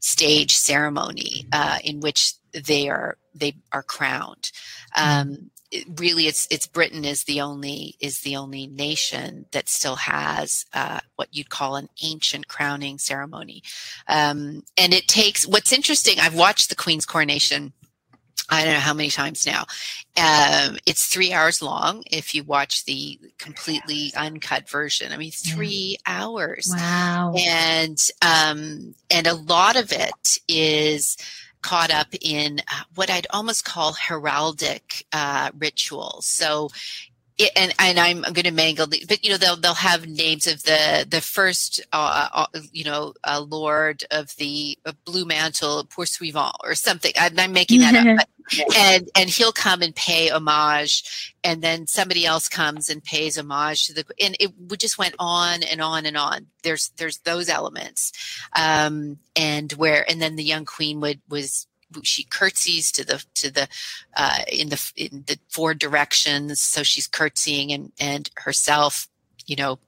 stage ceremony uh, in which they are they are crowned. Um, it, really, it's it's Britain is the only is the only nation that still has uh, what you'd call an ancient crowning ceremony, um, and it takes. What's interesting, I've watched the Queen's coronation I don't know how many times now. Um, it's three hours long if you watch the completely uncut version. I mean, three yeah. hours. Wow. And um, and a lot of it is caught up in uh, what I'd almost call heraldic uh, rituals. So it, and and I'm going to mangle the, but you know they'll they'll have names of the the first uh, uh, you know uh, Lord of the uh, Blue Mantle Pursuivant or something. I'm, I'm making that up, and and he'll come and pay homage, and then somebody else comes and pays homage to the, and it just went on and on and on. There's there's those elements, um, and where and then the young queen would was she curtsies to the to the uh, in the in the four directions so she's curtsying and and herself you know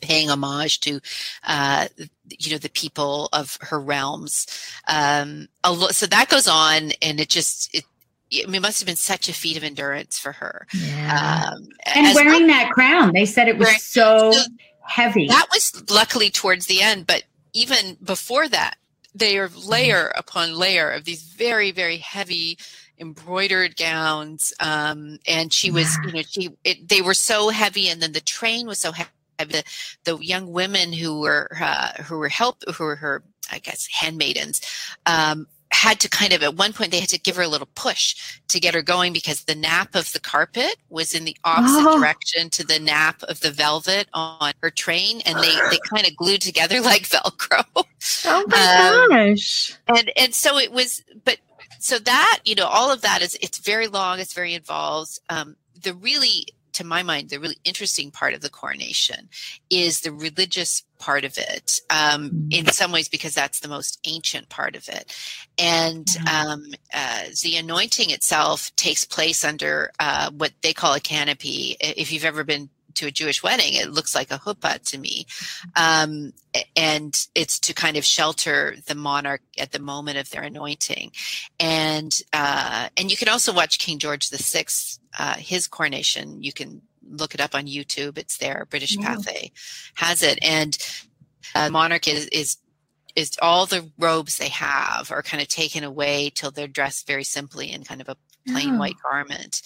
paying homage to uh, you know the people of her realms um, lo- so that goes on and it just it I mean, it must have been such a feat of endurance for her. Yeah. Um, and wearing well, that crown, they said it was so, so heavy. That was luckily towards the end, but even before that, they are mm-hmm. layer upon layer of these very very heavy embroidered gowns um, and she was you know she it, they were so heavy and then the train was so heavy the, the young women who were uh, who were help who were her i guess handmaidens um, had to kind of at one point they had to give her a little push to get her going because the nap of the carpet was in the opposite oh. direction to the nap of the velvet on her train and they they kind of glued together [LAUGHS] like velcro. Oh my um, gosh. and and so it was but so that you know all of that is it's very long it's very involved. Um the really to my mind, the really interesting part of the coronation is the religious part of it, um, in some ways, because that's the most ancient part of it. And um, uh, the anointing itself takes place under uh, what they call a canopy. If you've ever been to a Jewish wedding, it looks like a huppah to me. Um, and it's to kind of shelter the monarch at the moment of their anointing. And, uh, and you can also watch King George VI, uh, his coronation. You can look it up on YouTube. It's there. British yeah. Pathé has it. And uh, monarch is, is is all the robes they have are kind of taken away till they're dressed very simply in kind of a plain oh. white garment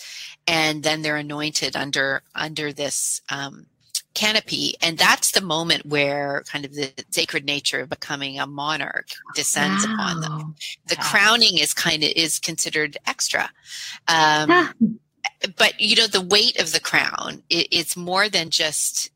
and then they're anointed under under this um, canopy and that's the moment where kind of the sacred nature of becoming a monarch descends wow. upon them the wow. crowning is kind of is considered extra um, but you know the weight of the crown it, it's more than just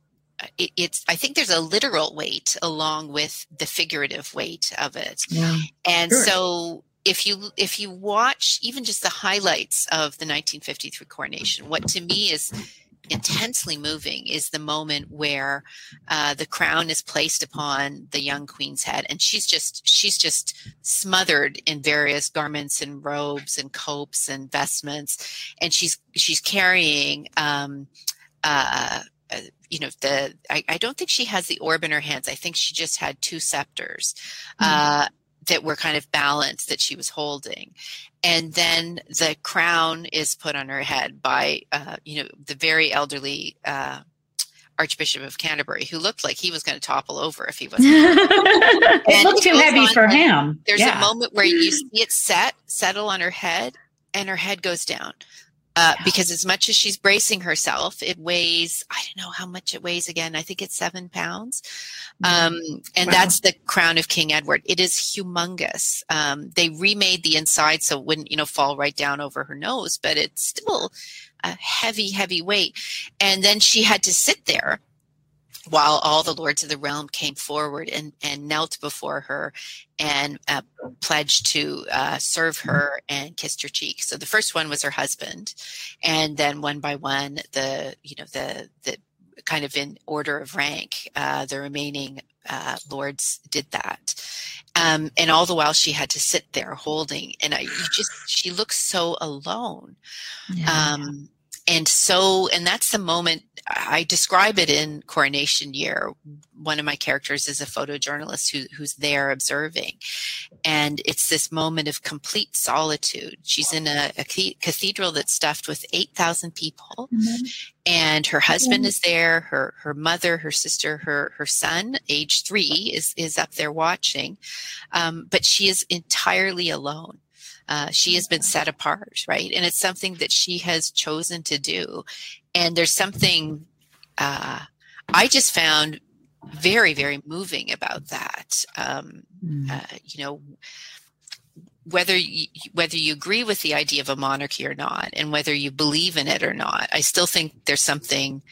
it, it's i think there's a literal weight along with the figurative weight of it yeah, and sure. so if you if you watch even just the highlights of the 1953 coronation, what to me is intensely moving is the moment where uh, the crown is placed upon the young queen's head and she's just she's just smothered in various garments and robes and copes and vestments and she's she's carrying um, uh, uh, you know the I, I, don't think she has the orb in her hands i think she just had two scepters mm-hmm. That were kind of balanced that she was holding. And then the crown is put on her head by, uh, you know, the very elderly uh, Archbishop of Canterbury, who looked like he was going to topple over if he wasn't. [LAUGHS] it looked too heavy for him. There's yeah. a moment where you see it set, settle on her head, and her head goes down. Uh, because as much as she's bracing herself, it weighs, I don't know how much it weighs again. I think it's seven pounds. Mm-hmm. Um, and wow. that's the crown of King Edward. It is humongous. Um, they remade the inside so it wouldn't, you know, fall right down over her nose, but it's still a heavy, heavy weight. And then she had to sit there while all the lords of the realm came forward and, and knelt before her and uh, pledged to uh, serve her and kissed her cheek. So the first one was her husband, and then one by one, the you know the the kind of in order of rank, uh, the remaining uh, lords did that. Um, and all the while she had to sit there holding, and I, you just she looks so alone. Yeah. Um, and so and that's the moment i describe it in coronation year. One of my characters is a photojournalist who, who's there observing. And it's this moment of complete solitude. She's in a, a cathedral that's stuffed with 8000 people. Mm-hmm. and her husband mm-hmm. is there her her mother her sister her her son age three is is up there watching. Um, but she is entirely alone uh, she has been set apart, right? And it's something that she has chosen to do. And there's something uh, I just found very, very moving about that. Um, mm. uh, you know, whether you, whether you agree with the idea of a monarchy or not, and whether you believe in it or not, I still think there's something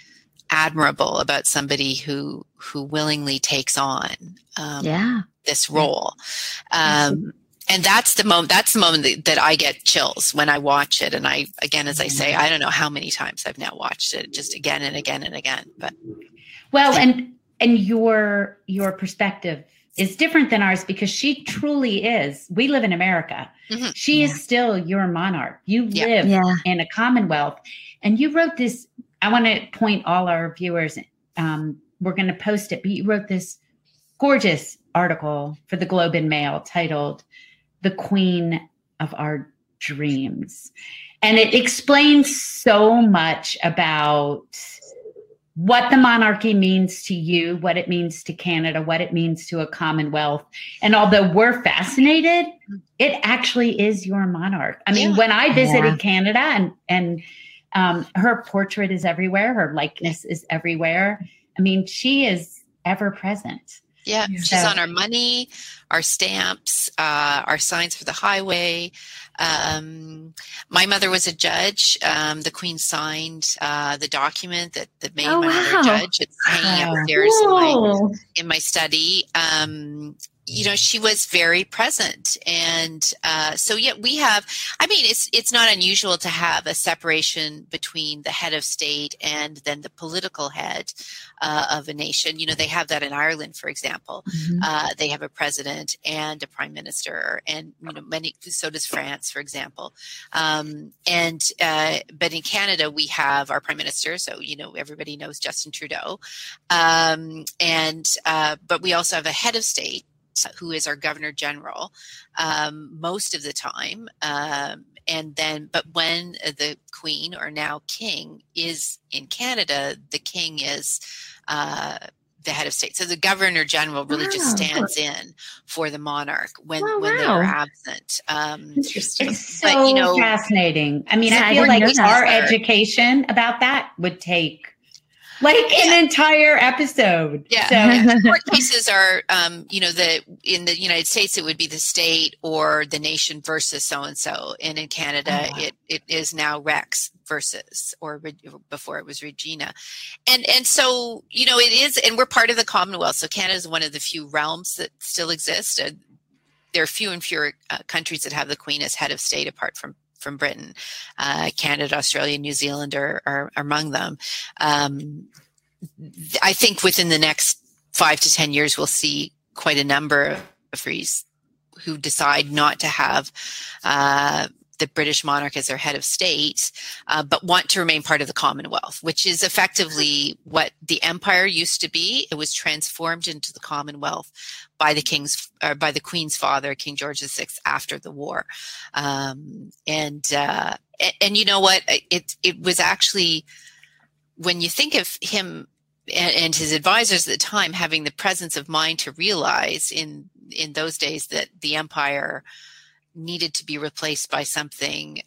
admirable about somebody who who willingly takes on um, yeah. this role. Um, and that's the moment that's the moment that, that, i get chills when i watch it and i again as i say i don't know how many times i've now watched it just again and again and again but well and and your your perspective is different than ours because she truly is we live in america mm-hmm. she yeah. is still your monarch you yeah. live yeah. in a commonwealth and you wrote this i want to point all our viewers um, we're going to post it but you wrote this gorgeous article for the globe and mail titled the queen of our dreams. And it explains so much about what the monarchy means to you, what it means to Canada, what it means to a commonwealth. And although we're fascinated, it actually is your monarch. I mean, yeah. when I visited yeah. Canada and and um, her portrait is everywhere, her likeness is everywhere. I mean, she is ever present. Yeah, yeah. she's on our money, our stamps, uh, our signs for the highway. Um, my mother was a judge. Um, the Queen signed uh, the document that, that made oh, my wow. mother judge. It's hanging wow. upstairs in, my, in my study. Um, you know she was very present. And uh, so yeah we have i mean it's it's not unusual to have a separation between the head of state and then the political head uh, of a nation. You know they have that in ireland for example. Mm-hmm. uh, they have a president and a prime minister and you know many so does france for example. Um, and uh, but in canada we have our prime minister. So you know everybody knows justin trudeau. Um, and uh, but we also have a head of state who is our governor general um, most of the time. Um, and then, but when the queen or now king is in Canada, the king is uh, the head of state. So the governor general really wow. just stands in for the monarch when oh, when wow. they are absent. Um, Interesting. It's so but, you know, fascinating. I mean, I feel like our education about that would take like yeah. an entire episode. Yeah. So. yeah. Court [LAUGHS] cases are, um, you know, the in the United States it would be the state or the nation versus so and so, and in Canada oh, wow. it it is now Rex versus or before it was Regina, and and so you know it is, and we're part of the Commonwealth. So Canada is one of the few realms that still exist. Uh, there are few and fewer uh, countries that have the Queen as head of state, apart from from Britain. Uh, Canada, Australia, New Zealand are, are, are among them. Um, I think within the next five to 10 years, we'll see quite a number of frees who decide not to have uh, the British monarch as their head of state, uh, but want to remain part of the Commonwealth, which is effectively what the empire used to be. It was transformed into the Commonwealth by the king's or by the Queen's father, King George VI, after the war. Um, and, uh, and and you know what? It it was actually when you think of him and, and his advisors at the time having the presence of mind to realize in in those days that the empire needed to be replaced by something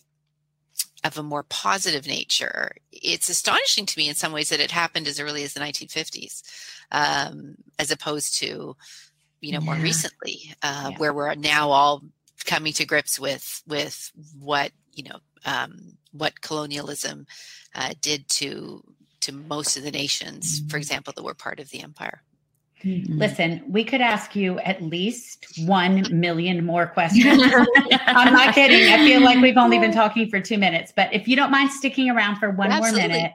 of a more positive nature. It's astonishing to me in some ways that it happened as early as the 1950s, um, as opposed to, you know, yeah. more recently, uh, yeah. where we're now all coming to grips with with what you know um, what colonialism uh, did to to most of the nations, for example, that were part of the empire. Listen, we could ask you at least 1 million more questions. [LAUGHS] I'm not kidding. I feel like we've only been talking for two minutes, but if you don't mind sticking around for one Absolutely. more minute,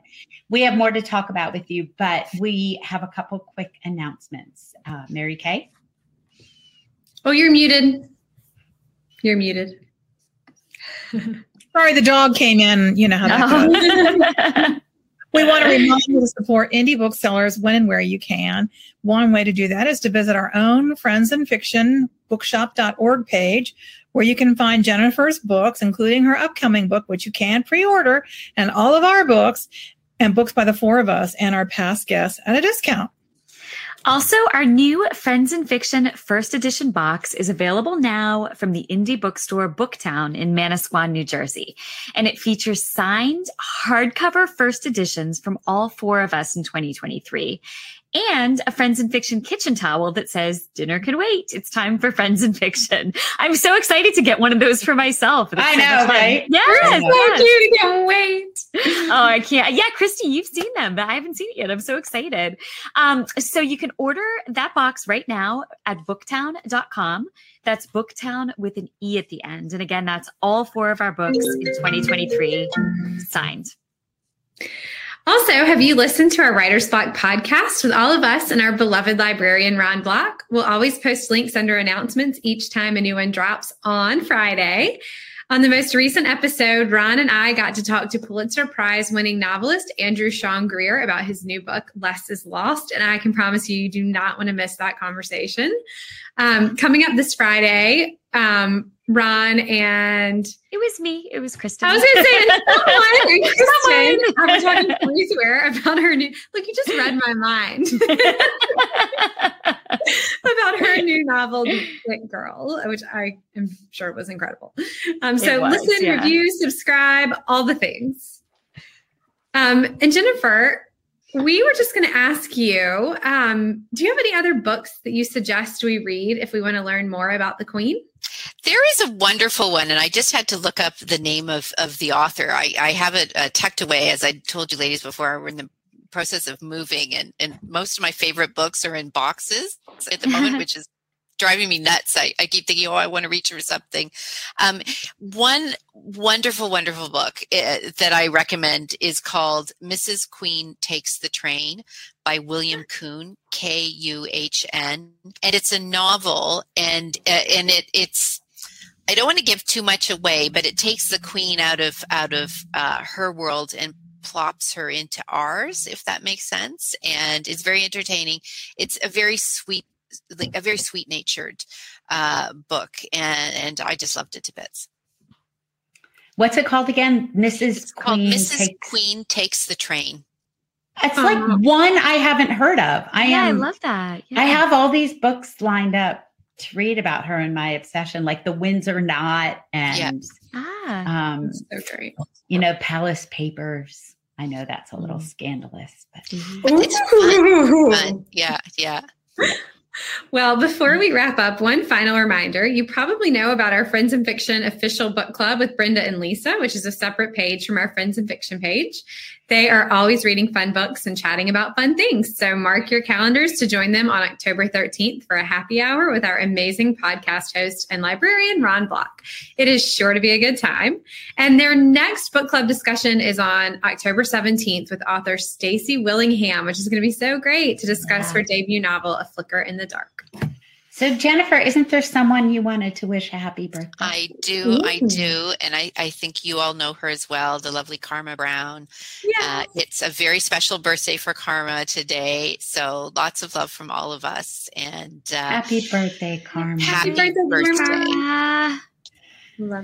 we have more to talk about with you, but we have a couple quick announcements. Uh, Mary Kay? Oh, you're muted. You're muted. Sorry, the dog came in. You know how that goes. [LAUGHS] We want to remind you to support indie booksellers when and where you can. One way to do that is to visit our own Friends & Fiction bookshop.org page, where you can find Jennifer's books, including her upcoming book, which you can pre order, and all of our books and books by the four of us and our past guests at a discount. Also, our new Friends & Fiction first edition box is available now from the indie bookstore BookTowne in Manasquan, New Jersey. And it features signed hardcover first editions from all four of us in 2023 and a Friends & Fiction kitchen towel that says, Dinner can wait. It's time for Friends & Fiction. I'm so excited to get one of those for myself. I know, right? Yes. I know. yes. Thank you. Can't wait. oh, I can't. Yeah, Kristy, you've seen them, but I haven't seen it yet. I'm so excited. Um, so you can order that box right now at booktowne.com. That's booktown with an E at the end. And again, that's all four of our books in 2023 signed. Also, have you listened to our Writer's Block podcast with all of us and our beloved librarian, Ron Block? We'll always post links under announcements each time a new one drops on Friday. On the most recent episode, Ron and I got to talk to Pulitzer Prize winning novelist Andrew Sean Greer about his new book, Less is Lost. And I can promise you, you do not want to miss that conversation. Um, coming up this Friday, um, Ron and It was me. It was Kristin. I was going to say, [LAUGHS] someone, Someone. [LAUGHS] I was talking to Freezeware about her new, look, you just read my mind [LAUGHS] about her new novel, Girl, which I am sure was incredible. Um, so was, listen, yeah. review, subscribe, all the things. Um, and Jennifer, we were just going to ask you um, do you have any other books that you suggest we read if we want to learn more about the Queen? There is a wonderful one, and I just had to look up the name of, of the author. I, I have it uh, tucked away, as I told you ladies before. We're in the process of moving, and, and most of my favorite books are in boxes at the moment, [LAUGHS] which is driving me nuts. I, I keep thinking, oh, I want to reach for something. Um, one wonderful, wonderful book uh, that I recommend is called Mrs. Queen Takes the Train by William Kuhn, K U H N, and it's a novel, and uh, and it it's. I don't want to give too much away, but it takes the queen out of out of uh, her world and plops her into ours, if that makes sense. And it's very entertaining. It's a very sweet, a very sweet natured uh, book, and and I just loved it to bits. What's it called again? Mrs. It's called Queen Mrs. Takes- Queen Takes the Train. It's like one I haven't heard of. I yeah, I love that. I have all these books lined up to read about her and my obsession, like The Winds Are Not and Ah. um, So great. you know, Palace Papers. I know that's a little scandalous, but It's fun. Fun. Yeah, yeah. [LAUGHS] Well, before we wrap up, one final reminder. You probably know about our Friends & Fiction official book club with Brenda and Lisa, which is a separate page from our Friends & Fiction page. They are always reading fun books and chatting about fun things. So mark your calendars to join them on October 13th for a happy hour with our amazing podcast host and librarian, Ron Block. It is sure to be a good time. And their next book club discussion is on October 17th with author Stacy Willingham, which is going to be so great to discuss Yeah. her debut novel, A Flicker in the Dark. So Jennifer, isn't there someone you wanted to wish a happy birthday? I do, I do, and I, I think you all know her as well, the lovely Karma Brown. Yeah. Uh, it's a very special birthday for Karma today, so lots of love from all of us, and uh, happy birthday, Karma. happy birthday, birthday. Karma. Ah.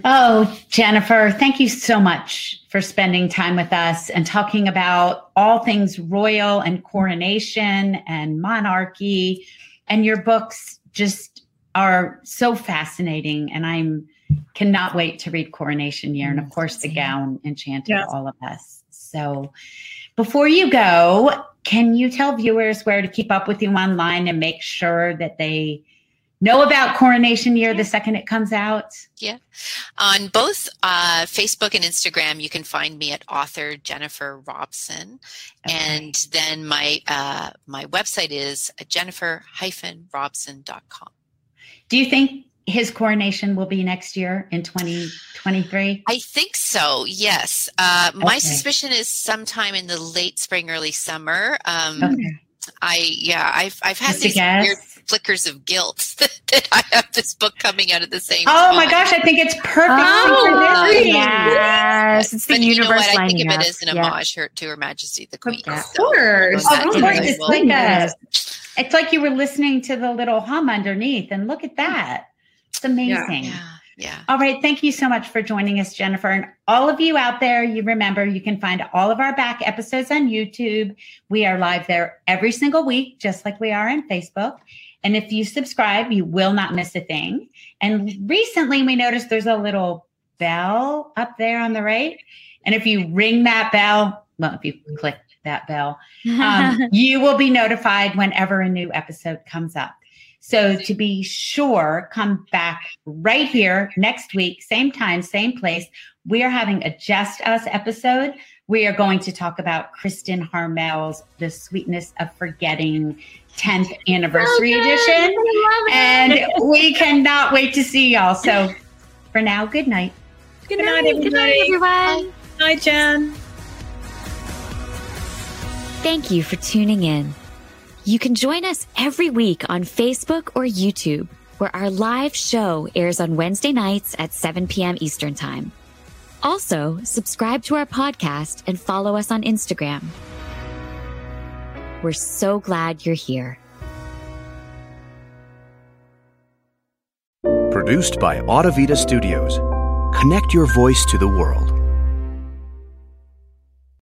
Oh, Jennifer, thank you so much for spending time with us and talking about all things royal and coronation and monarchy. And your books just are so fascinating. And I'm cannot wait to read Coronation Year. And of mm, course, the gown enchanted Yes. all of us. So before you go, can you tell viewers where to keep up with you online and make sure that they know about Coronation Year the second it comes out? Yeah. On both uh, Facebook and Instagram, you can find me at author Jennifer Robson. Okay. And then my uh, my website is jennifer-robson.com. Do you think his coronation will be next year in 2023? I think so, yes. Uh, okay. My suspicion is sometime in the late spring, early summer. Um, okay. I yeah, I've I've had Just these weird flickers of guilt that, [LAUGHS] that, I have this book coming out at the same oh time. My gosh, I think it's perfect. Oh, yes, it's the but universe. You know what? I think of it as an homage her, to Her Majesty the Queen. Of course, so, of course, it's like a, it's like you were listening to the little hum underneath, and look at that. It's amazing. Yeah. yeah. Yeah. All right. Thank you so much for joining us, Jennifer. And all of you out there, you remember you can find all of our back episodes on YouTube. We are live there every single week, just like we are on Facebook. And if you subscribe, you will not miss a thing. And recently we noticed there's a little bell up there on the right. And if you ring that bell, well, if you click that bell, um, [LAUGHS] you will be notified whenever a new episode comes up. So to be sure, come back right here next week, same time, same place. We are having a Just Us episode. We are going to talk about Kristin Harmel's The Sweetness of Forgetting 10th anniversary okay. edition. And we cannot wait to see y'all. So for now, good night. Good, good night, night, everybody. Good night, everyone. Good night, Jen. Thank you for tuning in. You can join us every week on Facebook or YouTube, where our live show airs on Wednesday nights at 7 p.m. Eastern Time. Also, subscribe to our podcast and follow us on Instagram. We're so glad you're here. Produced by Audavita Studios. Connect your voice to the world.